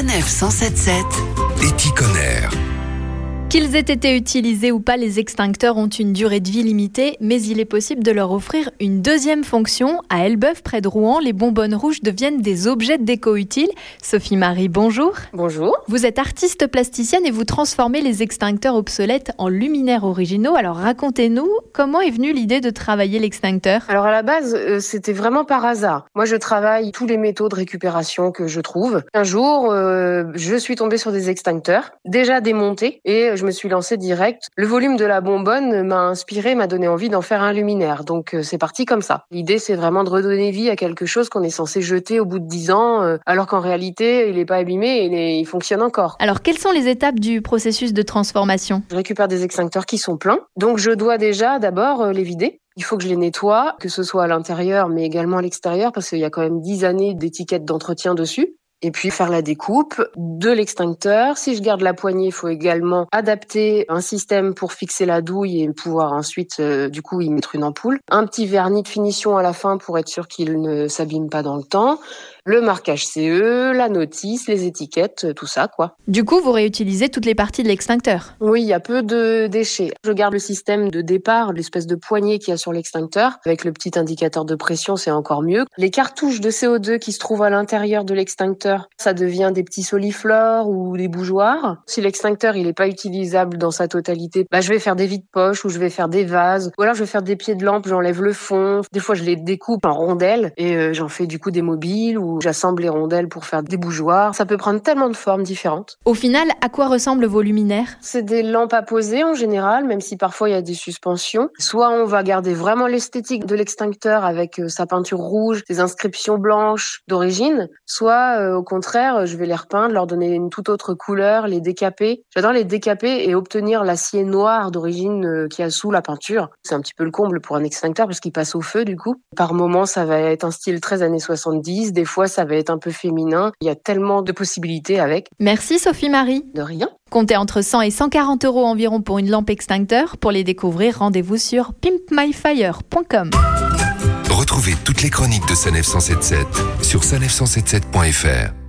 Sanef 177 Éticonner. Qu'ils aient été utilisés ou pas, les extincteurs ont une durée de vie limitée, mais il est possible de leur offrir une deuxième fonction. À Elbeuf, près de Rouen, les bonbonnes rouges deviennent des objets de déco utiles. Sophie Marie, bonjour. Bonjour. Vous êtes artiste plasticienne et vous transformez les extincteurs obsolètes en luminaires originaux. Alors racontez-nous, comment est venue l'idée de travailler l'extincteur? Alors à la base, euh, c'était vraiment par hasard. Moi, je travaille tous les métaux de récupération que je trouve. Un jour, euh, je suis tombée sur des extincteurs déjà démontés et je me suis lancée direct. Le volume de la bonbonne m'a inspiré, m'a donné envie d'en faire un luminaire. Donc euh, c'est parti comme ça. L'idée, c'est vraiment de redonner vie à quelque chose qu'on est censé jeter au bout de dix ans, euh, alors qu'en réalité, il n'est pas abîmé, il, est, il fonctionne encore. Alors quelles sont les étapes du processus de transformation? Je récupère des extincteurs qui sont pleins. Donc je dois déjà d'abord euh, les vider. Il faut que je les nettoie, que ce soit à l'intérieur, mais également à l'extérieur, parce qu'il y a quand même 10 années d'étiquettes d'entretien dessus et puis faire la découpe de l'extincteur. Si je garde la poignée, il faut également adapter un système pour fixer la douille et pouvoir ensuite, euh, du coup, y mettre une ampoule. Un petit vernis de finition à la fin pour être sûr qu'il ne s'abîme pas dans le temps. Le marquage CE, la notice, les étiquettes, tout ça, quoi. Du coup, vous réutilisez toutes les parties de l'extincteur Oui, il y a peu de déchets. Je garde le système de départ, l'espèce de poignée qu'il y a sur l'extincteur. Avec le petit indicateur de pression, c'est encore mieux. Les cartouches de CO2 qui se trouvent à l'intérieur de l'extincteur, ça devient des petits soliflores ou des bougeoirs. Si l'extincteur il est pas utilisable dans sa totalité, bah je vais faire des vides poches ou je vais faire des vases ou alors je vais faire des pieds de lampe, j'enlève le fond. Des fois je les découpe en rondelles et euh, j'en fais du coup des mobiles ou j'assemble les rondelles pour faire des bougeoirs. Ça peut prendre tellement de formes différentes. Au final, à quoi ressemblent vos luminaires? C'est des lampes à poser en général, même si parfois il y a des suspensions. Soit on va garder vraiment l'esthétique de l'extincteur avec euh, sa peinture rouge, ses inscriptions blanches d'origine, soit euh, au contraire, je vais les repeindre, leur donner une toute autre couleur, les décaper. J'adore les décaper et obtenir l'acier noir d'origine euh, qui a sous la peinture. C'est un petit peu le comble pour un extincteur parce qu'il passe au feu du coup. Par moment, ça va être un style très années 70, des fois ça va être un peu féminin. Il y a tellement de possibilités avec. Merci Sophie Marie. De rien. Comptez entre 100 et 140 euros environ pour une lampe extincteur. Pour les découvrir, rendez-vous sur pimpmyfire.com. Retrouvez toutes les chroniques de Sanef 177 sur sanef177.fr.